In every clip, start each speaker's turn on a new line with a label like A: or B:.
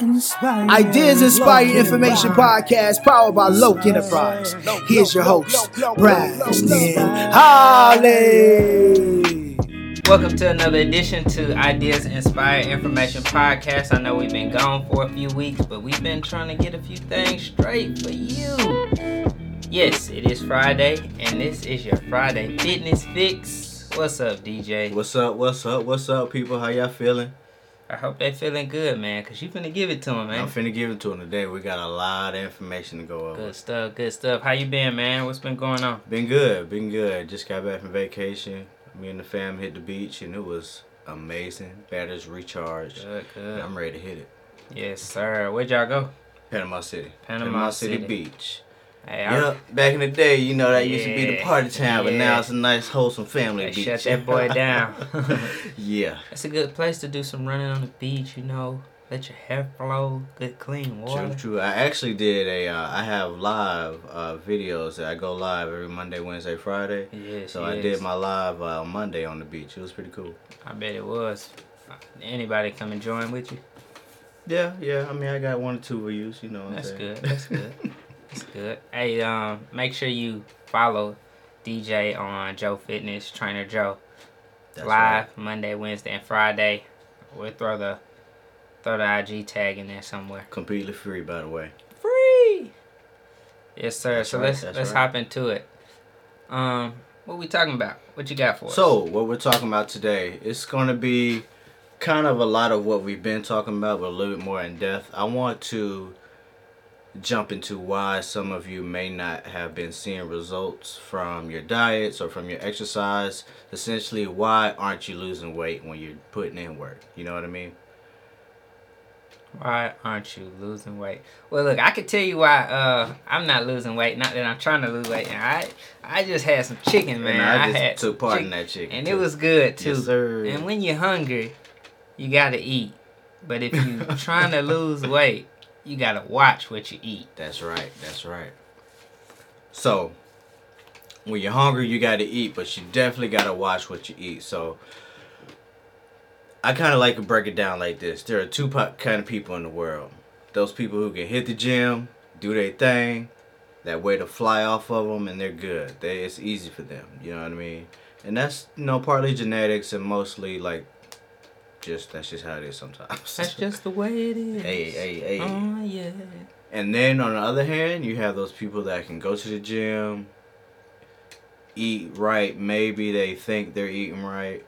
A: Inspired.
B: Ideas Inspired Information Podcast powered by Loke Enterprise. Here's your host, Braxton Holly.
C: Welcome to another edition to Ideas Inspired Information Podcast. I know we've been gone for a few weeks, but we've been trying to get a few things straight for you. Yes, it is Friday, and this is your Friday Fitness Fix. What's up, DJ?
D: What's up? What's up? What's up, people? How y'all feeling?
C: I hope they feeling good, man, because you finna give it to them, man.
D: I'm finna give it to them today. We got a lot of information to go over.
C: Good stuff, good stuff. How you been, man? What's been going on?
D: Been good, been good. Just got back from vacation. Me and the fam hit the beach, and it was amazing. Batteries recharged.
C: Good, good.
D: I'm ready to hit it.
C: Yes, sir. Where'd y'all go?
D: Panama City.
C: Panama
D: City.
C: City.
D: Beach.
C: Hey, I,
D: Yep. Back in the day, you know that used to be the party town, but
C: yeah.
D: now it's a nice, wholesome family
C: Hey,
D: beach.
C: shut that boy down.
D: yeah.
C: It's a good place to do some running on the beach, you know. Let your hair flow, good clean water.
D: True, true. I actually did a. Uh, I have live uh, videos that I go live every Monday, Wednesday, Friday.
C: Yes,
D: So I did my live uh, on Monday on the beach. It was pretty cool.
C: I bet it was. Anybody come and join with you?
D: Yeah, yeah. I mean, I got one or two views. You know. What
C: That's good. That's good. That's good. Hey, um, make sure you follow DJ on Joe Fitness Trainer Joe
D: That's
C: live
D: right.
C: Monday, Wednesday, and Friday. We'll throw the throw the IG tag in there somewhere.
D: Completely free, by the way.
C: Free. Yes, sir.
D: That's
C: so
D: right,
C: let's let's
D: right.
C: hop into it. Um, what we talking about? What you got for us?
D: So what we're talking about today, it's gonna be kind of a lot of what we've been talking about, but a little bit more in depth. I want to jump into why some of you may not have been seeing results from your diets or from your exercise. Essentially, why aren't you losing weight when you're putting in work? You know what I mean?
C: Why aren't you losing weight? Well, look, I can tell you why uh, I'm not losing weight. Not that I'm trying to lose weight. I I just had some chicken, man.
D: and I just
C: had
D: took part in that chicken.
C: and it was good too.
D: Yes, sir.
C: And when you're hungry, you gotta eat. But if you're trying to lose weight, you gotta watch what you eat.
D: That's right. That's right. So, when you're hungry, you got to eat, but you definitely got to watch what you eat. So, I kind of like to break it down like this. There are two kind of people in the world. Those people who can hit the gym, do their thing, that way to fly off of them, and they're good. They it's easy for them. You know what I mean? And that's you know partly genetics and mostly like just that's just how it is sometimes.
C: That's just the way it is.
D: hey hey hey.
C: Oh yeah.
D: And then on the other hand, you have those people that can go to the gym, eat right. Maybe they think they're eating right,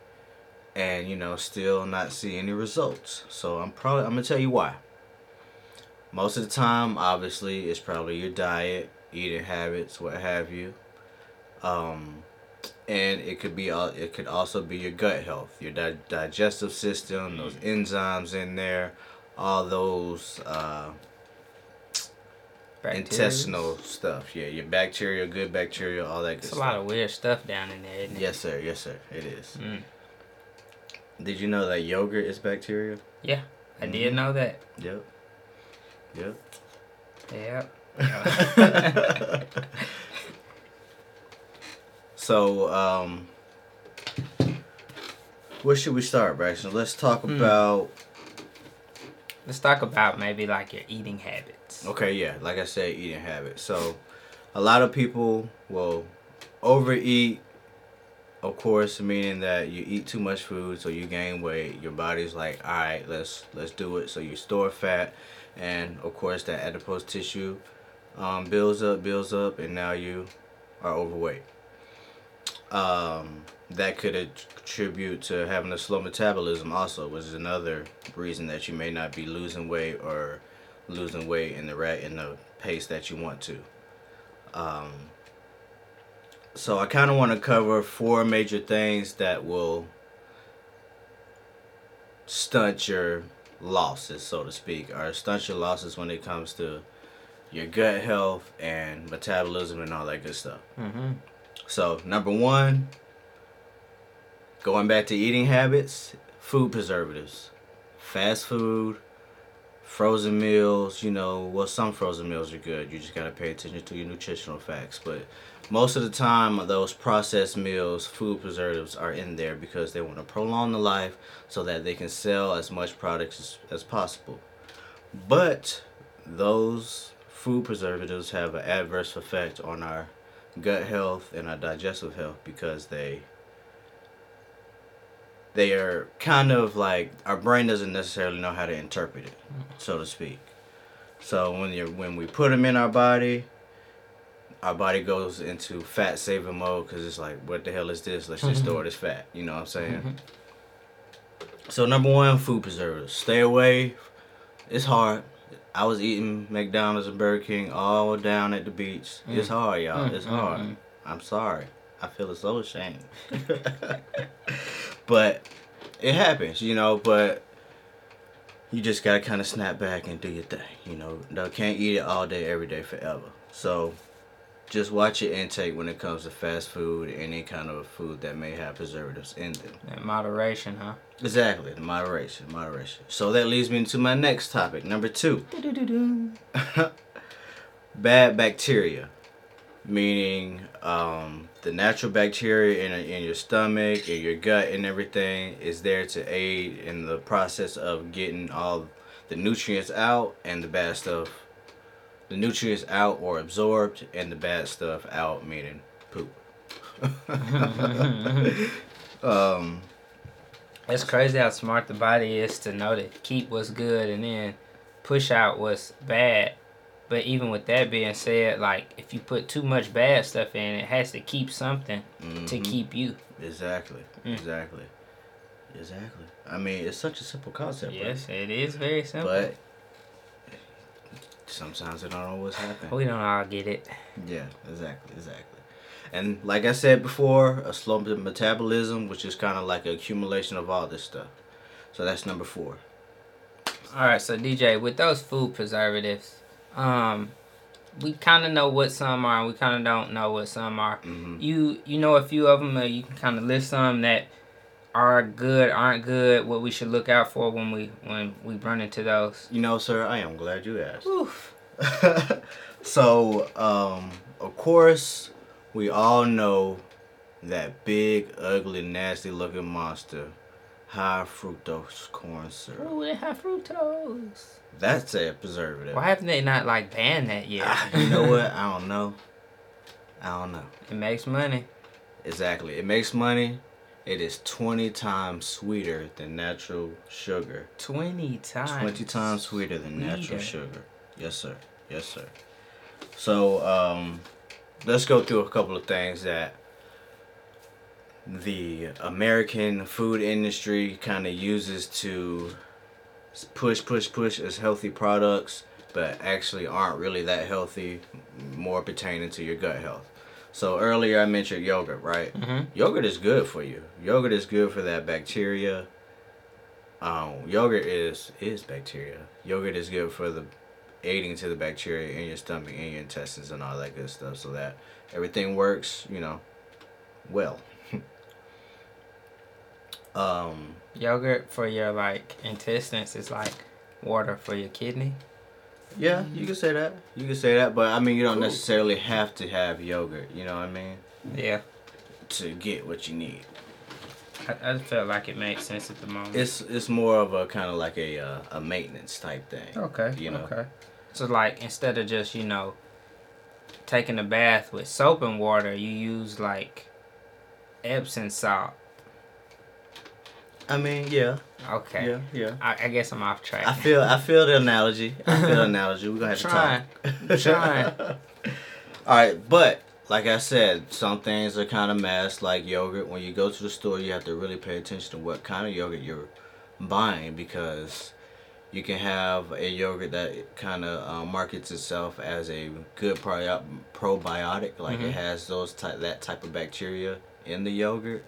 D: and you know still not see any results. So I'm probably I'm gonna tell you why. Most of the time, obviously, it's probably your diet, eating habits, what have you. Um, and it could be all it could also be your gut health, your di- digestive system, those enzymes in there, all those. Uh, intestinal stuff. Yeah, your bacteria, good bacteria, all that good
C: It's a
D: stuff.
C: lot of weird stuff down in there, isn't it?
D: Yes, sir. Yes, sir. It is.
C: Mm.
D: Did you know that yogurt is bacteria?
C: Yeah, I
D: Mm-hmm.
C: did know that.
D: Yep. Yep.
C: Yep.
D: so, um, where should we start, Braxton? Let's talk
C: Hmm.
D: about.
C: Let's talk about maybe like your eating habits.
D: Okay, yeah, like I said, eating habits. So, a lot of people will overeat. Of course, meaning that you eat too much food, so you gain weight. Your body's like, all right, let's let's do it. So you store fat, and of course that adipose tissue um, builds up, builds up, and now you are overweight. Um, that could attribute to having a slow metabolism, also, which is another reason that you may not be losing weight or losing weight in the right in the pace that you want to. Um, so I kind of want to cover four major things that will stunt your losses, so to speak, or stunt your losses when it comes to your gut health and metabolism and all that good stuff.
C: Mm-hmm.
D: So number one, going back to eating habits, food preservatives, fast food, frozen meals. You know, well, some frozen meals are good. You just gotta pay attention to your nutritional facts. But most of the time, those processed meals, food preservatives are in there because they want to prolong the life so that they can sell as much products as, as possible. But those food preservatives have an adverse effect on our gut health and our digestive health because they they are kind of like our brain doesn't necessarily know how to interpret it, so to speak. So when you when we put them in our body, our body goes into fat saving mode because it's like, what the hell is this? Let's just store mm-hmm. this fat. You know what I'm saying? Mm-hmm. So number one, food preservatives. Stay away. It's hard. I was eating McDonald's and Burger King all down at the beach. It's hard, y'all.
C: Mm,
D: It's
C: mm,
D: hard.
C: mm.
D: I'm sorry. I feel so ashamed. but it happens, you know. But you just gotta kind of snap back and do your thing. You know, no, can't eat it all day, every day, forever. So just watch your intake when it comes to fast food, any kind of food that may have preservatives in them.
C: In moderation, huh?
D: Exactly, moderation, moderation. So that leads me into my next topic, number two. Bad bacteria, meaning um, the natural bacteria in, in your stomach, in your gut, and everything is there to aid in the process of getting all the nutrients out and the bad stuff, the nutrients out or absorbed, and the bad stuff out, meaning poop. um,
C: It's crazy how smart the body is to know to keep what's good and then push out what's bad. But even with that being said, like if you put too much bad stuff in, it has to keep something to
D: mhm.
C: keep you.
D: Exactly.
C: Mm.
D: Exactly. Exactly. I mean, it's such a simple concept. right?
C: Yes, it is very simple.
D: But sometimes I don't always happen.
C: we don't all get it.
D: Yeah, exactly, exactly. And like I said before, a slow metabolism, which is kind of like an accumulation of all this stuff. So that's number four.
C: All right, so DJ, with those food preservatives, um, we kind of know what some are, and we kind of don't know what some are.
D: hmm
C: You you know a few of them, or you can kind of list some that are good, aren't good, what we should look out for when we when we run into those.
D: You know, sir, I am glad you asked.
C: Oof.
D: so, um, of course, we all know that big, ugly, nasty looking monster, high fructose corn syrup.
C: Ooh, they have fructose.
D: That's a preservative.
C: Why haven't they not like banned that yet?
D: Ah, you know what? I don't know. I don't know.
C: it makes money.
D: Exactly. It makes money. It is 20 times sweeter than natural sugar.
C: Twenty times.
D: 20 times sweeter than natural sugar. Yes, sir. Yes, sir. So, um, let's go through a couple of things that the American food industry kind of uses to push, push, push as healthy products, but actually aren't really that healthy, more pertaining to your gut health. So earlier I mentioned yogurt, right?
C: Mhm.
D: Yogurt is good for you. Yogurt is good for that bacteria. Um, yogurt is is bacteria. Yogurt is good for the aiding to the bacteria in your stomach, in your intestines, and all that good stuff, so that everything works, you know, well. um,
C: Yogurt for your like intestines is like water for your kidney.
D: Yeah, you can say that. You can say that, but I mean, you don't
C: Cool.
D: necessarily have to have yogurt. You know what I mean?
C: Yeah,
D: To get what you need.
C: I, I felt like it made sense at the moment.
D: It's it's more of a kind of like a uh, a maintenance type thing.
C: Okay.
D: You know.
C: Okay. So like instead of just you know taking a bath with soap and water, you use like Epsom salt.
D: I mean, yeah,
C: Okay.
D: yeah, yeah.
C: I, I guess I'm off track.
D: I feel I feel the analogy. I feel the analogy. We're gonna have
C: Trying.
D: to
C: I'm
D: talk.
C: trying.
D: All right, but like I said, some things are kind of masked, like yogurt. When you go to the store, you have to really pay attention to what kind of yogurt you're buying because you can have a yogurt that kind of uh, markets itself as a good probio- probiotic, like
C: Mhm.
D: it has those type that type of bacteria in the yogurt.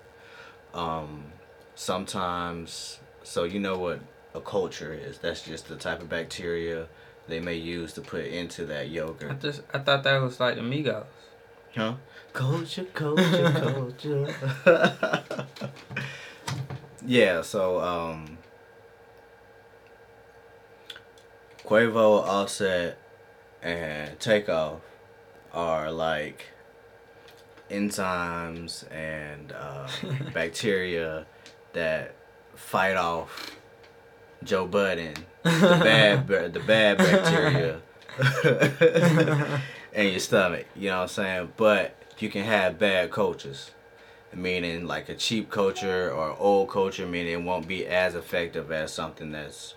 D: Um, sometimes, so you know what a culture is. That's just the type of bacteria they may use to put into that yogurt.
C: I
D: yogurt.
C: just I thought that was like Amigos.
D: Huh? Culture, culture, culture. yeah, so um Quavo, Offset, and Takeoff are like enzymes and uh, bacteria that fight off Joe Budden, the bad the bad bacteria in your stomach. You know what I'm saying? But you can have bad cultures, meaning like a cheap culture or old culture, meaning it won't be as effective as something that's,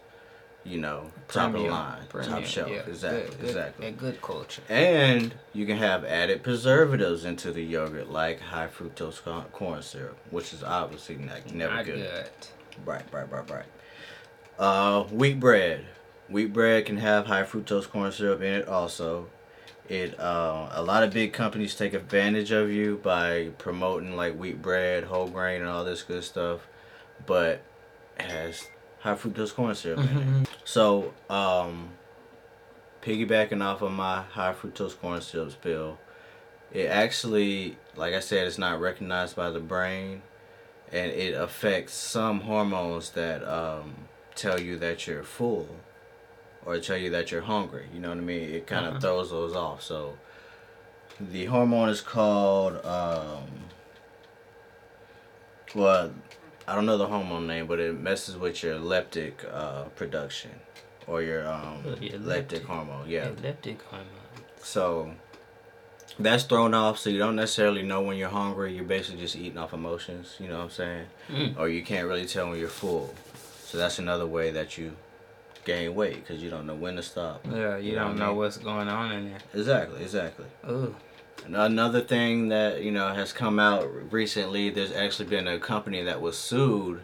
D: you know, top of the line,
C: premium,
D: top shelf.
C: yeah,
D: exactly,
C: good, good,
D: exactly.
C: A good culture.
D: And you can have added preservatives into the yogurt, like high fructose corn, corn syrup, which is obviously not, never
C: Not
D: good.
C: good.
D: Right, right, right, right. Uh, wheat bread. Wheat bread can have high fructose corn syrup in it. Also, it uh, a lot of big companies take advantage of you by promoting like wheat bread, whole grain, and all this good stuff, but has high fructose corn syrup in it. So, um, piggybacking off of my high fructose corn syrup spill, it actually, like I said, it's not recognized by the brain, and it affects some hormones that um, tell you that you're full, or tell you that you're hungry. You know what I mean? It kind of
C: Uh-huh.
D: throws those off. So, the hormone is called. Um, well, I don't know the hormone name, but it messes with your leptic uh, production or your um,
C: Oh,
D: leptic
C: leptic.
D: hormone. Yeah.
C: Leptic hormone.
D: So that's thrown off. So you don't necessarily know when you're hungry. You're basically just eating off emotions. You know what I'm saying?
C: Mm.
D: Or you can't really tell when you're full. So that's another way that you gain weight because you don't know when to stop.
C: Yeah, you
D: You
C: don't
D: I
C: know
D: mean?
C: what's going on in there.
D: Exactly. Exactly.
C: Ooh.
D: And Another thing that you know has come out recently, there's actually been a company that was sued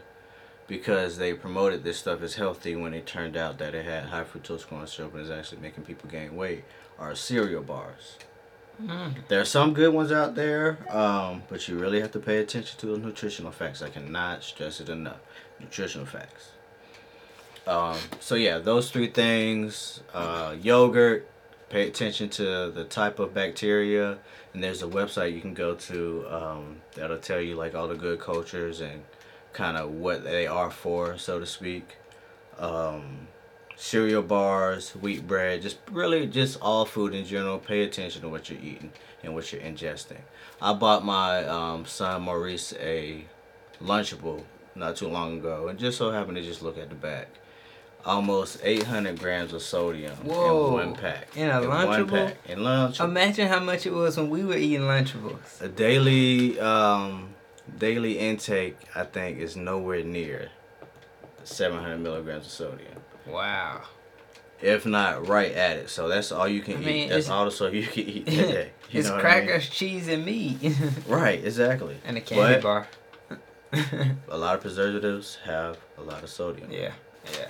D: because they promoted this stuff as healthy when it turned out that it had high fructose corn syrup and is actually making people gain weight. Are cereal bars.
C: Mm.
D: There are some good ones out there, um, but you really have to pay attention to the nutritional facts. I cannot stress it enough. Nutritional facts. Um, so yeah, those three things: uh, yogurt. Pay attention to the type of bacteria, and there's a website you can go to um, that'll tell you like all the good cultures and kind of what they are for, so to speak. Um, cereal bars, wheat bread, just really just all food in general. Pay attention to what you're eating and what you're ingesting. I bought my um, son Maurice a Lunchable not too long ago, and just so happened to just look at the back. Almost 800 grams of sodium
C: Whoa.
D: in one pack.
C: In a
D: one
C: Lunchable?
D: pack. In Lunchable.
C: Imagine how much it was when we were eating Lunchables.
D: a daily um, daily intake, I think, is nowhere near 700 milligrams of sodium.
C: Wow.
D: if not right at it. So that's all you can
C: I
D: eat. that's all the so you can eat that day. You
C: it's
D: know what I mean?
C: crackers, cheese, and meat.
D: Right, exactly.
C: and a candy
D: But-
C: bar.
D: A lot of preservatives have a lot of sodium.
C: yeah, yeah.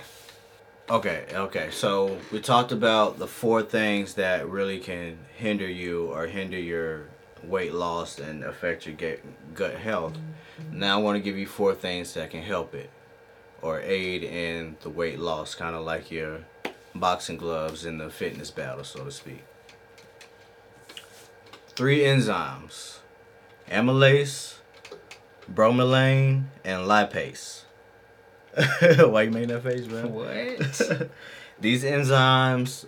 D: Okay, okay. So we talked about the four things that really can hinder you or hinder your weight loss and affect your gut gut health. Mm-hmm. Now I want to give you four things that can help it or aid in the weight loss, kind of like your boxing gloves in the fitness battle, so to speak. Three enzymes: amylase, bromelain, and lipase. Why you making that face, man?
C: What?
D: These enzymes,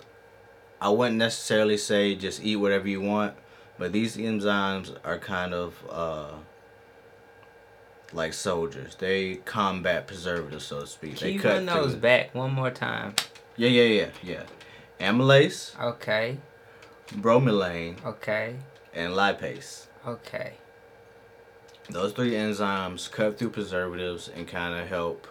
D: I wouldn't necessarily say just eat whatever you want, but these enzymes are kind of uh, like soldiers. They combat preservatives, so to speak.
C: Can
D: they
C: you
D: cut
C: those
D: through-
C: back one more time?
D: Yeah, yeah, yeah, yeah. Amylase,
C: Okay,
D: bromelain,
C: okay,
D: and lipase.
C: okay.
D: Those three enzymes cut through preservatives and kind of help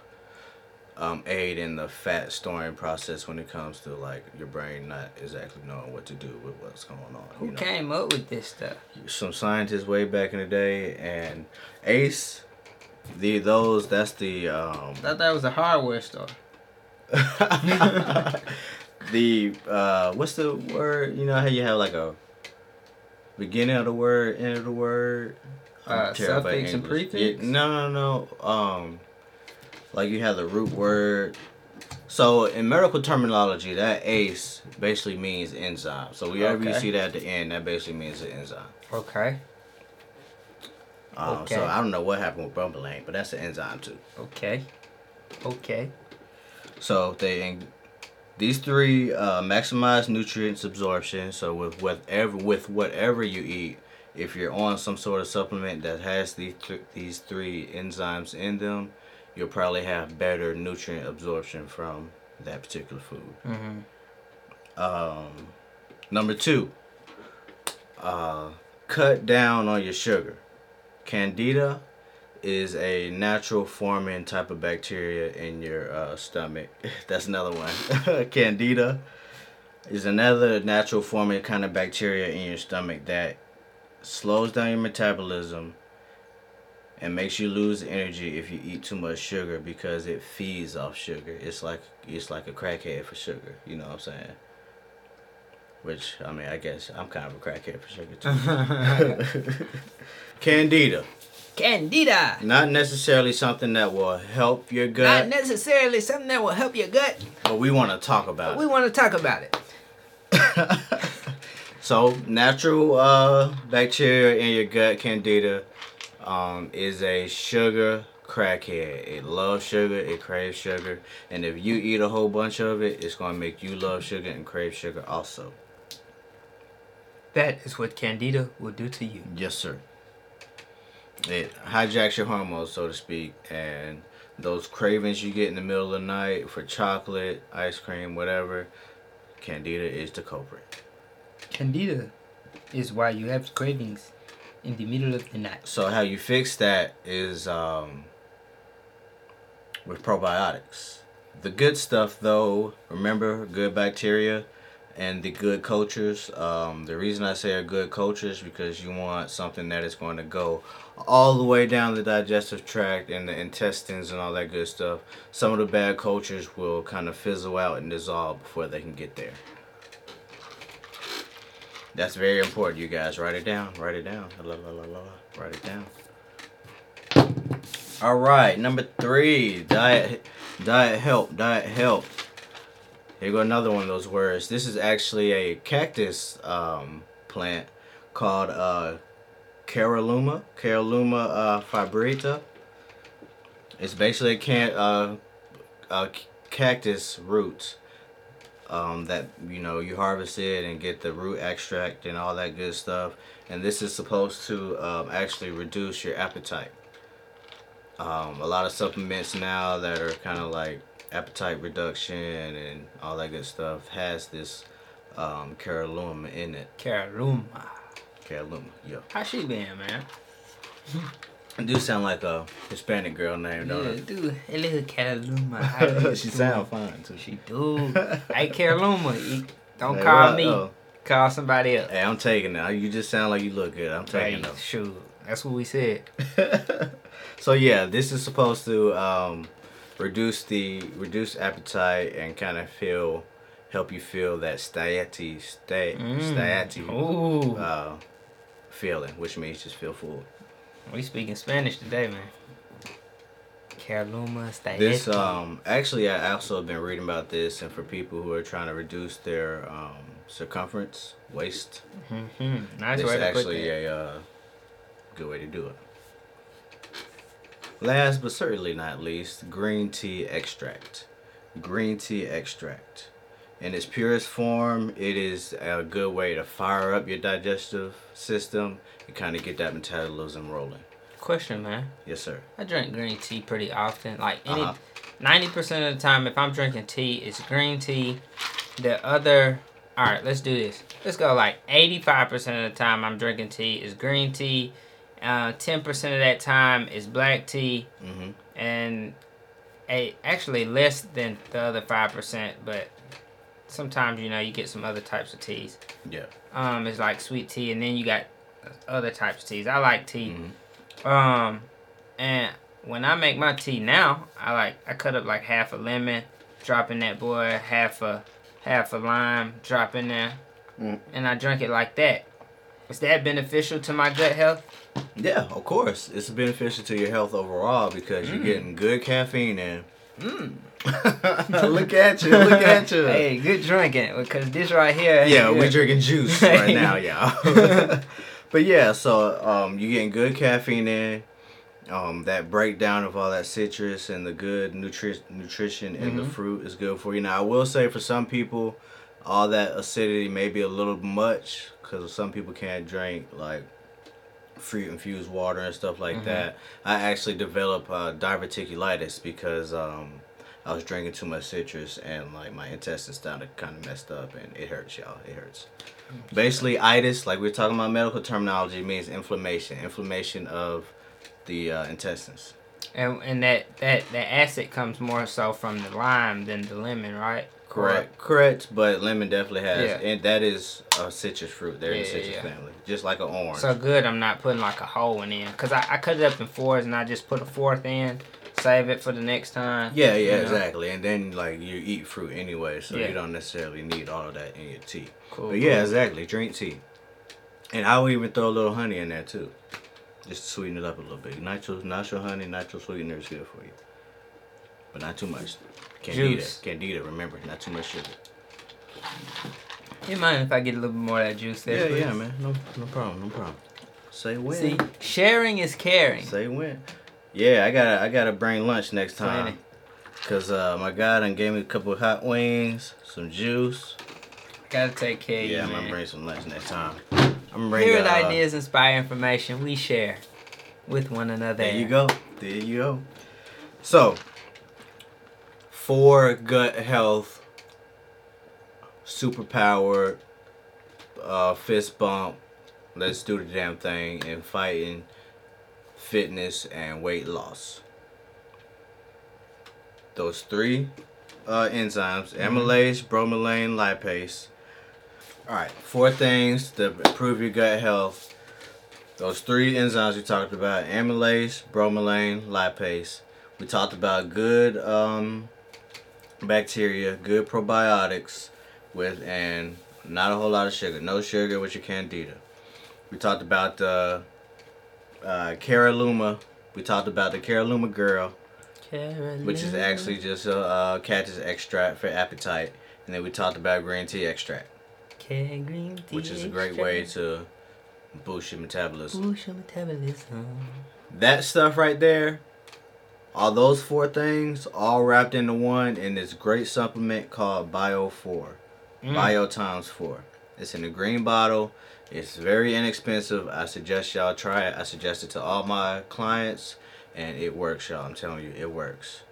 D: um, aid in the fat storing process when it comes to like your brain not exactly knowing what to do with what's going on.
C: Who
D: know?
C: came up with this stuff?
D: Some scientists way back in the day, and ACE, the those that's the um,
C: thought that was a hardware store.
D: the uh, what's the word? You know how you have like a beginning of the word, end of the word.
C: Uh, suffix and prefix?
D: Yeah, no, no, no. Um, like you have the root word. So in medical terminology, that ACE basically means enzyme. So wherever you see that at the end, that basically means an enzyme.
C: Okay,
D: Um,
C: Okay.
D: So I don't know what happened with bromelain, but that's an enzyme too.
C: okay, okay.
D: So they these three uh, maximize nutrients absorption. So with whatever with whatever you eat, if you're on some sort of supplement that has these th- these three enzymes in them, you'll probably have better nutrient absorption from that particular food.
C: Mm-hmm.
D: Um, number two, uh, cut down on your sugar. Candida is a natural forming type of bacteria in your uh, stomach. That's another one. Candida is another natural forming kind of bacteria in your stomach that slows down your metabolism and makes you lose energy if you eat too much sugar because it feeds off sugar. It's like it's like a crackhead for sugar. You know what I'm saying? Which I mean, I guess I'm kind of a crackhead for sugar too. Candida,
C: Candida.
D: not necessarily something that will help your gut.
C: Not necessarily something that will help your gut,
D: but we want to talk about
C: but we want to talk about it.
D: So natural uh, bacteria in your gut, Candida, um, is a sugar crackhead. It loves sugar. It craves sugar. And if you eat a whole bunch of it, it's gonna make you love sugar and crave sugar also.
C: That is what Candida will do to you.
D: Yes, sir. It hijacks your hormones, so to speak, and those cravings you get in the middle of the night for chocolate, ice cream, whatever. Candida is the culprit.
C: Candida is why you have cravings in the middle of the night.
D: So how you fix that is um, with probiotics. The good stuff, though, remember good bacteria and the good cultures. Um, the reason I say are good cultures because you want something that is going to go all the way down the digestive tract and the intestines and all that good stuff. Some of the bad cultures will kind of fizzle out and dissolve before they can get there. That's very important, you guys. Write it down. Write it down. La, la, la, la, la. Write it down. All right, number three, diet, diet help, diet help. Here go another one of those words. This is actually a cactus um, plant called uh, Caralluma, Caralluma uh, fibrita. It's basically a can uh, c- cactus roots um, that you know you harvest it and get the root extract and all that good stuff. And this is supposed to um, actually reduce your appetite. Um, a lot of supplements now that are kind of like appetite reduction and all that good stuff has this um, in it.
C: Caraluma.
D: Caralluma, yeah.
C: How she been, man?
D: It do sound like a Hispanic girl name,
C: Yeah,
D: don't it?
C: dude. A little Caralluma.
D: She sound fine too.
C: She do. hey, Caralluma. you- Don't
D: Hey,
C: call me.
D: Oh.
C: Call somebody else.
D: Hey, I'm taking it. You just sound like you look good. I'm taking
C: Hey,
D: it.
C: shoot. That's what we said.
D: so yeah, this is supposed to um, reduce the reduce appetite and kind of feel help you feel that satiety sta-
C: Mm.
D: satiety
C: Ooh.
D: uh, feeling, which means just feel full.
C: we speaking Spanish today, man. Caralluma. Stay
D: This um actually I also have been reading about this and for people who are trying to reduce their um, circumference waist.
C: Mm-hmm. Nice
D: This
C: way
D: is
C: to put
D: actually
C: that.
D: a uh, good way to do it. Last but certainly not least, green tea extract. Green tea extract. In its purest form, it is a good way to fire up your digestive system and kind of get that metabolism rolling.
C: Question, man.
D: Yes, sir.
C: I drink green tea pretty often. Like any,
D: Uh-huh.
C: 90 percent of the time, if I'm drinking tea, it's green tea. The other, all right, let's do this. Let's go like 85 percent of the time I'm drinking tea is green tea. Uh, 10 percent of that time is black tea,
D: Mm-hmm.
C: and a actually less than the other five percent. But sometimes you know you get some other types of teas.
D: Yeah.
C: Um, it's like sweet tea, and then you got other types of teas. I like tea.
D: Mhm.
C: Um, and when I make my tea now, I like I cut up like half a lemon, drop in that boy, half a half a lime, drop in there,
D: Mm.
C: and I drink it like that. Is that beneficial to my gut health?
D: Yeah, of course. It's beneficial to your health overall because you're getting good caffeine in.
C: Mm.
D: look at you, look at you.
C: Hey, good drinking because this right here.
D: Yeah, we're drinking juice right now, y'all. but yeah, so um, you're getting good caffeine in. Um, that breakdown of all that citrus and the good nutri- nutrition in the
C: Mhm.
D: fruit is good for you. Now, I will say for some people, all that acidity may be a little much because some people can't drink like fruit infused water and stuff like
C: Mhm.
D: that. I actually developed uh, diverticulitis because um, I was drinking too much citrus and like my intestines started kind of messed up and it hurts, y'all. It hurts. Basically, itis, like we're talking about medical terminology, means inflammation, inflammation of the uh, intestines.
C: And and that that that acid comes more so from the lime than the lemon, right?
D: Correct. Correct, but lemon definitely has,
C: Yeah.
D: and that is a citrus fruit. They're in the citrus
C: yeah.
D: family, just like an orange.
C: So good, I'm not putting like a whole one in, cause I, I cut it up in fours and I just put a fourth in, save it for the next time.
D: yeah, yeah,
C: you know?
D: exactly. And then like you eat fruit anyway, so
C: Yeah.
D: you don't necessarily need all of that in your tea.
C: Cool.
D: But yeah,
C: cool.
D: exactly. Drink tea, and I would even throw a little honey in there too, just to sweeten it up a little bit. Natural, natural honey, natural sweetener is good for you, but not too much. Candida,
C: Juice.
D: candida. Remember, not too much sugar.
C: You mind if I get a little bit more of that juice there?
D: Yeah,
C: please?
D: yeah, man. No, no problem, no problem. Say when.
C: See, sharing is caring.
D: Say when. Yeah, I gotta I gotta bring lunch next time. Cause uh, my guy done gave me a couple of hot wings, some juice.
C: Gotta take care of
D: Yeah,
C: you,
D: I'm gonna bring some lunch next time. I'm gonna bring.
C: Here
D: uh,
C: Ideas Inspire Information, we share with one another.
D: There you go. There you go. So, for gut health, superpower, uh, fist bump, let's do the damn thing, and fighting, fitness, and weight loss. Those three uh, enzymes amylase, bromelain, lipase. All right, four things to improve your gut health. Those three enzymes we talked about amylase, bromelain, lipase. We talked about good um, bacteria, good probiotics with, and not a whole lot of sugar. No sugar with your candida. We talked about the uh. We talked about the Caralluma girl, which is actually just a uh, cactus extract for appetite. And then we talked about green tea extract, which is a great way to boost your metabolism.
C: boost your metabolism.
D: that stuff right there, all those four things, all wrapped into one in this great supplement called Bio 4.
C: Mm.
D: Bio times 4. It's in a green bottle. It's very inexpensive. I suggest y'all try it. I suggest it to all my clients, and it works, y'all. I'm telling you, it works.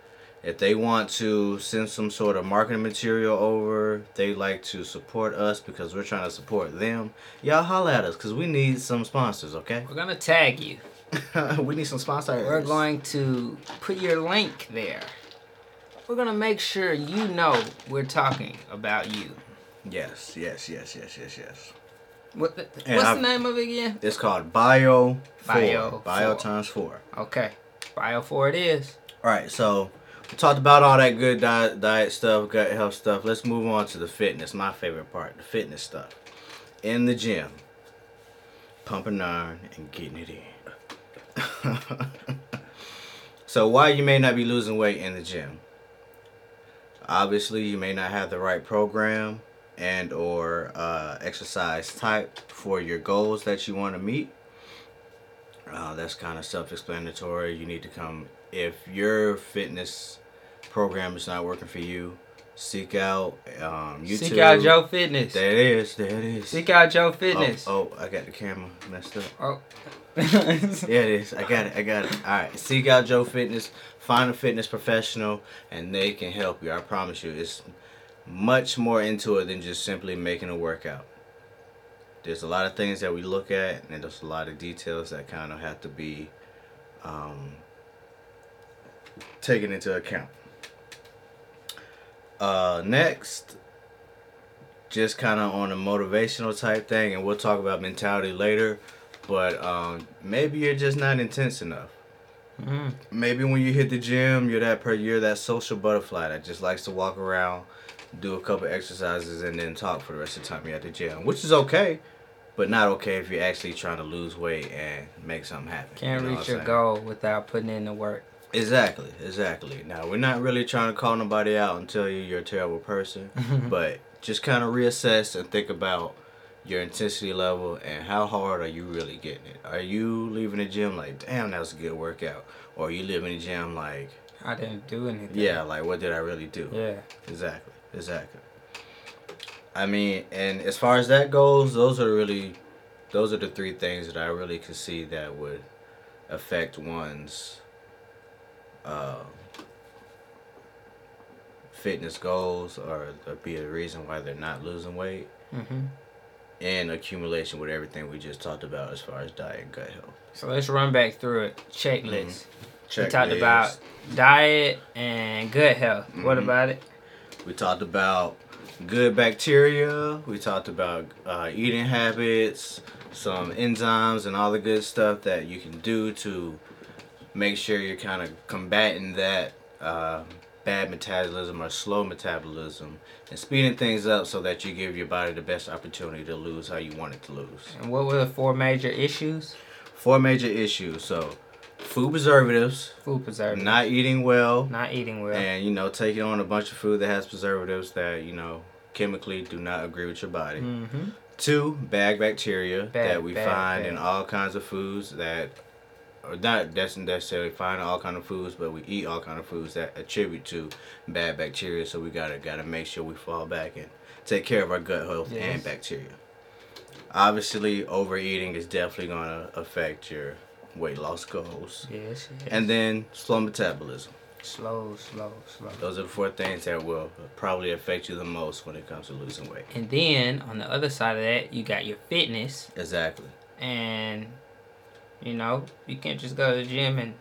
D: If they want to send some sort of marketing material over, they like to support us because we're trying to support them. Y'all holla at us because we need some sponsors, okay?
C: We're gonna tag you.
D: we need some sponsors.
C: We're going to put your link there. We're gonna make sure you know we're talking about you.
D: Yes, yes, yes, yes, yes, yes.
C: What the, what's
D: I've-
C: the name of it again?
D: It's called Bio 4.
C: Bio
D: Bio
C: 4.
D: times 4.
C: Okay, Bio Four it is.
D: Alright, so we talked about all that good diet, diet stuff, gut health stuff. Let's move on to the fitness, my favorite part, the fitness stuff. In the gym, pumping iron and getting it in. so, why you may not be losing weight in the gym? Obviously, you may not have the right program and or uh, exercise type for your goals that you want to meet. Uh, that's kind of self-explanatory. You need to come if your fitness program is not working for you. Seek out um, YouTube.
C: Seek out Joe Fitness.
D: There it is. There it is.
C: Seek out Joe
D: oh,
C: Fitness.
D: oh, I got the camera messed up.
C: Oh.
D: Yeah, it is. I got it. I got it. All right. Seek out Joe Fitness. Find a fitness professional, and they can help you. I promise you, it's much more into it than just simply making a workout. There's a lot of things that we look at, and there's a lot of details that kind of have to be um, taken into account. Uh, next, just kind of on a motivational type thing, and we'll talk about mentality later. But um, maybe you're just not intense enough.
C: Mm.
D: Maybe when you hit the gym, you're that per you're that social butterfly that just likes to walk around, do a couple exercises, and then talk for the rest of the time you're at the gym, which is okay, but not okay if you're actually trying to lose weight and make something happen.
C: Can't
D: You know
C: reach your goal without putting in the work.
D: Exactly, exactly. Now we're not really trying to call nobody out and tell you you're a terrible person, but just kind of reassess and think about your intensity level and how hard are you really getting it. Are you leaving the gym like, damn, that was a good workout, or are you leaving the gym like,
C: I didn't do anything.
D: yeah, like what did I really do?
C: Yeah.
D: Exactly, exactly. I mean, and as far as that goes, those are really those are the three things that I really could see that would affect one's uh, fitness goals or, or be a reason why they're not losing weight
C: Mm-hmm.
D: in accumulation with everything we just talked about as far as diet and gut health.
C: So let's run back through it. Checklist. We
D: Checklist.
C: talked about diet and gut health. What
D: Mhm.
C: about it?
D: We talked about good bacteria. We talked about uh, eating habits, some enzymes, and all the good stuff that you can do to make sure you're kind of combating that uh, bad metabolism or slow metabolism and speeding things up so that you give your body the best opportunity to lose how you want it to lose.
C: And what were the four major issues?
D: Four major issues. So, food preservatives,
C: Food preservatives.
D: not eating well,
C: Not eating well.
D: and you know taking on a bunch of food that has preservatives that you know chemically do not agree with your body
C: Mm-hmm.
D: two bad bacteria
C: Bad,
D: that we
C: bad,
D: find in all kinds of foods that or not that's not necessarily find all kind of foods but we eat all kind of foods that attribute to bad bacteria so we gotta gotta make sure we fall back and take care of our gut health
C: Yes.
D: and bacteria obviously overeating is definitely gonna affect your weight loss goals
C: Yes, yes.
D: and then slow metabolism
C: slow, slow, slow.
D: those are the four things that will probably affect you the most when it comes to losing weight.
C: And then on the other side of that, you got your fitness,
D: Exactly.
C: and you know you can't just go to the gym and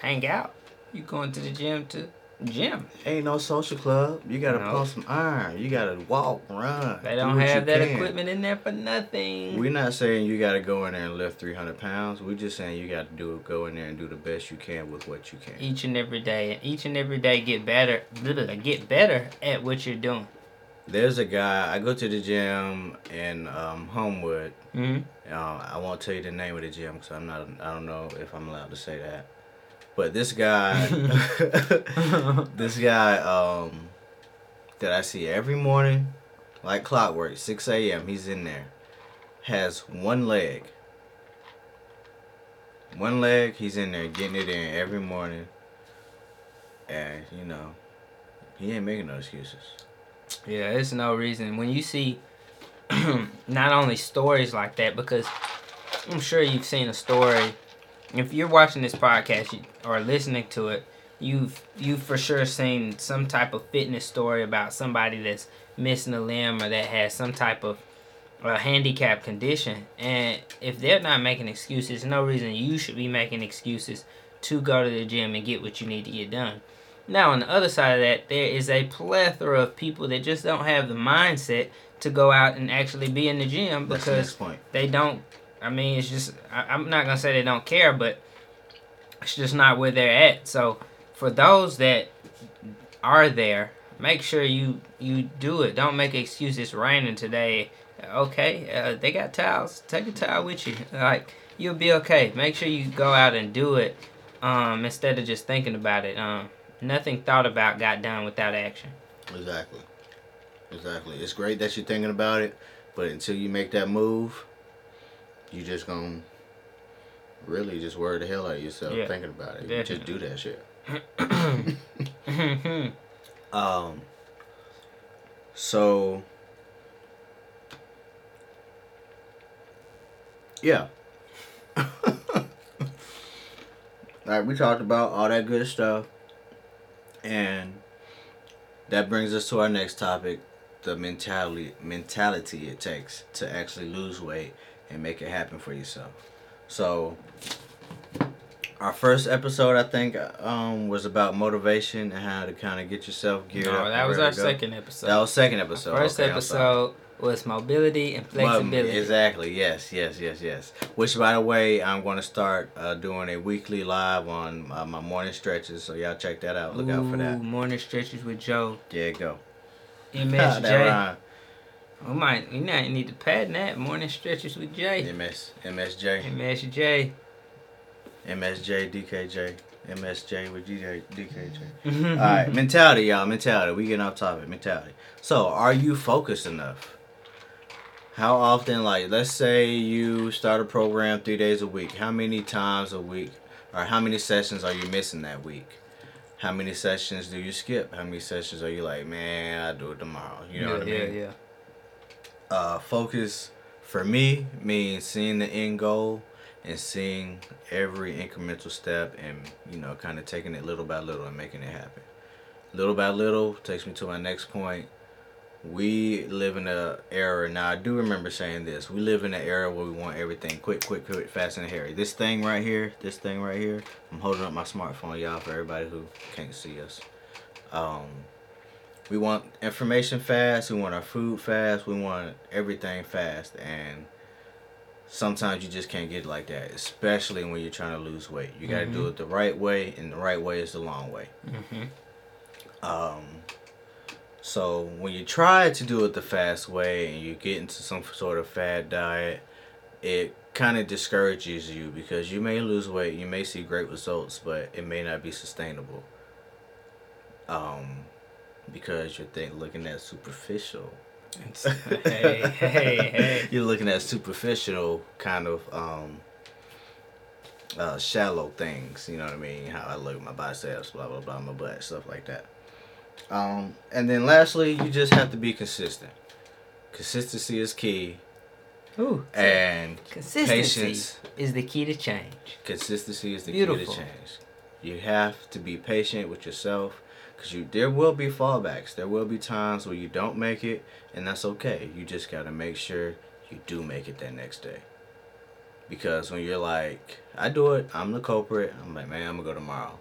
C: hang out. You're going to the gym to gym.
D: Ain't no social club. You gotta
C: No.
D: pump some iron. You gotta walk, run.
C: They
D: do
C: don't
D: what
C: have that
D: can.
C: equipment in there for nothing.
D: We're not saying you gotta go in there and lift 300 pounds. We're just saying you gotta do go in there and do the best you can with what you can.
C: each and every day, and each and every day get better, get better at what you're doing.
D: There's a guy. I go to the gym in um, Homewood.
C: Mm-hmm.
D: Uh, I won't tell you the name of the gym because I'm not. I don't know if I'm allowed to say that. But this guy, this guy um, that I see every morning, like clockwork, 6 a.m. He's in there, has one leg. One leg, he's in there getting it in every morning, and you know, he ain't making no excuses.
C: Yeah, there's no reason when you see not only stories like that because I'm sure you've seen a story. If you're watching this podcast or listening to it, you've you've for sure seen some type of fitness story about somebody that's missing a limb or that has some type of uh, handicap condition. And if they're not making excuses, no reason you should be making excuses to go to the gym and get what you need to get done. Now, on the other side of that, there is a plethora of people that just don't have the mindset to go out and actually be in the gym
D: the
C: because
D: point.
C: they don't. I mean, it's just, I, I'm not to say they don't care, but it's just not where they're at. So, for those that are there, make sure you you do it. Don't make excuses. Raining today. Okay, uh, they got towels. Take a towel with you. Like you'll be okay. Make sure you go out and do it um, instead of just thinking about it. Um, nothing thought about got done without action.
D: Exactly. Exactly. It's great that you're thinking about it, but until you make that move, you just gonna really just worry the hell out of yourself
C: Yeah,
D: thinking about it. You just do that shit. Um. So. Yeah. like we talked about all that good stuff, and that brings us to our next topic: the mentality mentality it takes to actually lose weight and make it happen for yourself. So, our first episode, I think, um, was about motivation and how to kind of get yourself geared up.
C: no,
D: and
C: that was our second episode.
D: That was second episode.
C: First
D: Okay,
C: episode was mobility and
D: Well,
C: flexibility.
D: exactly. Yes. Yes. Yes. Yes. Which, by the way, I'm going to start uh, doing a weekly live on uh, my morning stretches. So y'all check that out. Look out for that.
C: Morning stretches with Joe.
D: There you go.
C: MSJ. We might we might need to patent that. Morning stretches with Jay.
D: MS, MSJ,
C: MSJ.
D: MSJ, DKJ, MSJ with DJ, DKJ.
C: Mhm.
D: All right, mentality, y'all. Mentality. We getting off topic. Mentality. So, are you focused enough? How often, like, let's say you start a program three days a week. How many times a week, or how many sessions are you missing that week? How many sessions do you skip? How many sessions are you like, man, I'll do it tomorrow? You know
C: yeah,
D: what I mean?
C: Yeah, yeah.
D: Uh, focus for me means seeing the end goal and seeing every incremental step and you know kind of taking it little by little and making it happen. Little by little takes me to my next point. We live in a era now i do remember saying this we live in an era where we want everything quick quick quick fast and hairy. This thing right here this thing right here i'm holding up my smartphone y'all for everybody who can't see us. Um we want information fast we want our food fast we want everything fast and sometimes you just can't get it like that especially when you're trying to lose weight you got to do it the right way and the right way is the long way
C: Mm-hmm.
D: um, so when you try to do it the fast way and you get into some sort of fad diet, it kind of discourages you because you may lose weight, you may see great results, but it may not be sustainable. Um, because you're think, looking at superficial.
C: hey, hey, hey.
D: You're looking at superficial kind of um, uh, shallow things. You know what I mean? How I look at my biceps, blah blah blah, my butt, stuff like that. Um, and then lastly, you just have to be consistent. Consistency is key,
C: Ooh,
D: and
C: consistency
D: patience.
C: is the key to change.
D: consistency is the key to change. You have to be patient with yourself, cause you there will be fallbacks. There will be times where you don't make it, and that's okay. You just gotta make sure you do make it that next day. Because when you're like, I do it, I'm the culprit. I'm like, man, I'm gonna go tomorrow,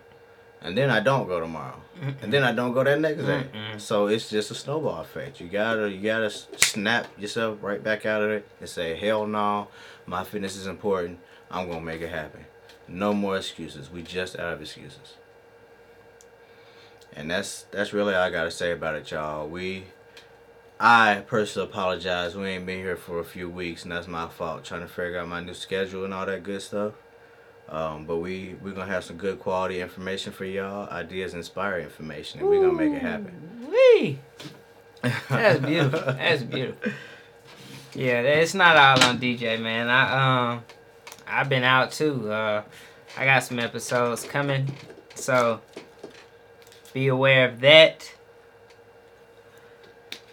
D: and then I don't go tomorrow, and then I don't go that next day.
C: Mm-mm.
D: So it's just a snowball effect. You gotta, you gotta snap yourself right back out of it and say, hell no, my fitness is important. I'm gonna make it happen. No more excuses. We just out of excuses. And that's that's really all I gotta say about it, y'all. We I personally apologize. We ain't been here for a few weeks and that's my fault. Trying to figure out my new schedule and all that good stuff. Um, but we we're gonna have some good quality information for y'all, ideas, inspire information, and we're gonna make it happen.
C: Wee. That's beautiful. That's beautiful. Yeah, it's not all on DJ, man. I um, I've been out too. Uh, I got some episodes coming, so be aware of that.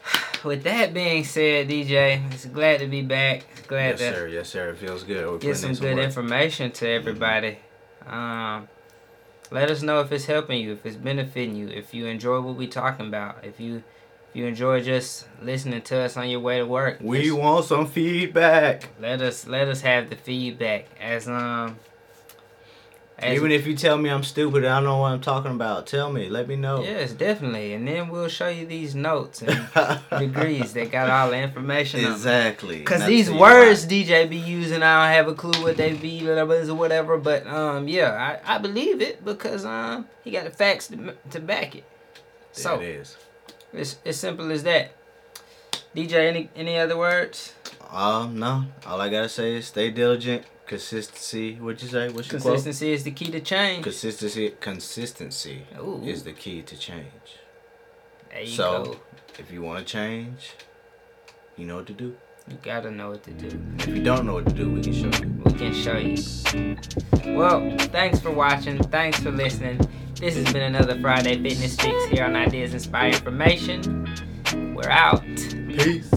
C: With that being said, DJ, it's glad to be back. Glad
D: yes,
C: to
D: sir. Yes, sir. It feels good. We're
C: get
D: putting
C: some good
D: work.
C: information to everybody. Um, let us know if it's helping you, if it's benefiting you, if you enjoy what we're talking about, if you if you enjoy just listening to us on your way to work.
D: We want some feedback.
C: let us let us have the feedback as um as,
D: Even if you tell me I'm stupid and I don't know what I'm talking about, tell me. Let me know.
C: yes definitely and then we'll show you these notes and degrees that got all the information
D: exactly.
C: Cause these words
D: why.
C: DJ be using, I don't have a clue what they be, whatever or whatever. But um, yeah, I, I believe it because um, he got the facts to, to back it.
D: There
C: So
D: it is.
C: it's as simple as that. DJ, any any other words?
D: Um, no. All I gotta say is stay diligent. Consistency. What'd you say? What's your quote?
C: Consistency is the key to change.
D: Consistency. Consistency
C: Ooh,
D: is the key to change.
C: there you
D: so-
C: go.
D: If you want to change, you know what to do.
C: You gotta know what to do.
D: If you don't know what to do, we can show you.
C: We can show you. Well, thanks for watching. Thanks for listening. This has been another Friday Fitness Fix here on Ideas Inspire Information. We're out.
D: Peace.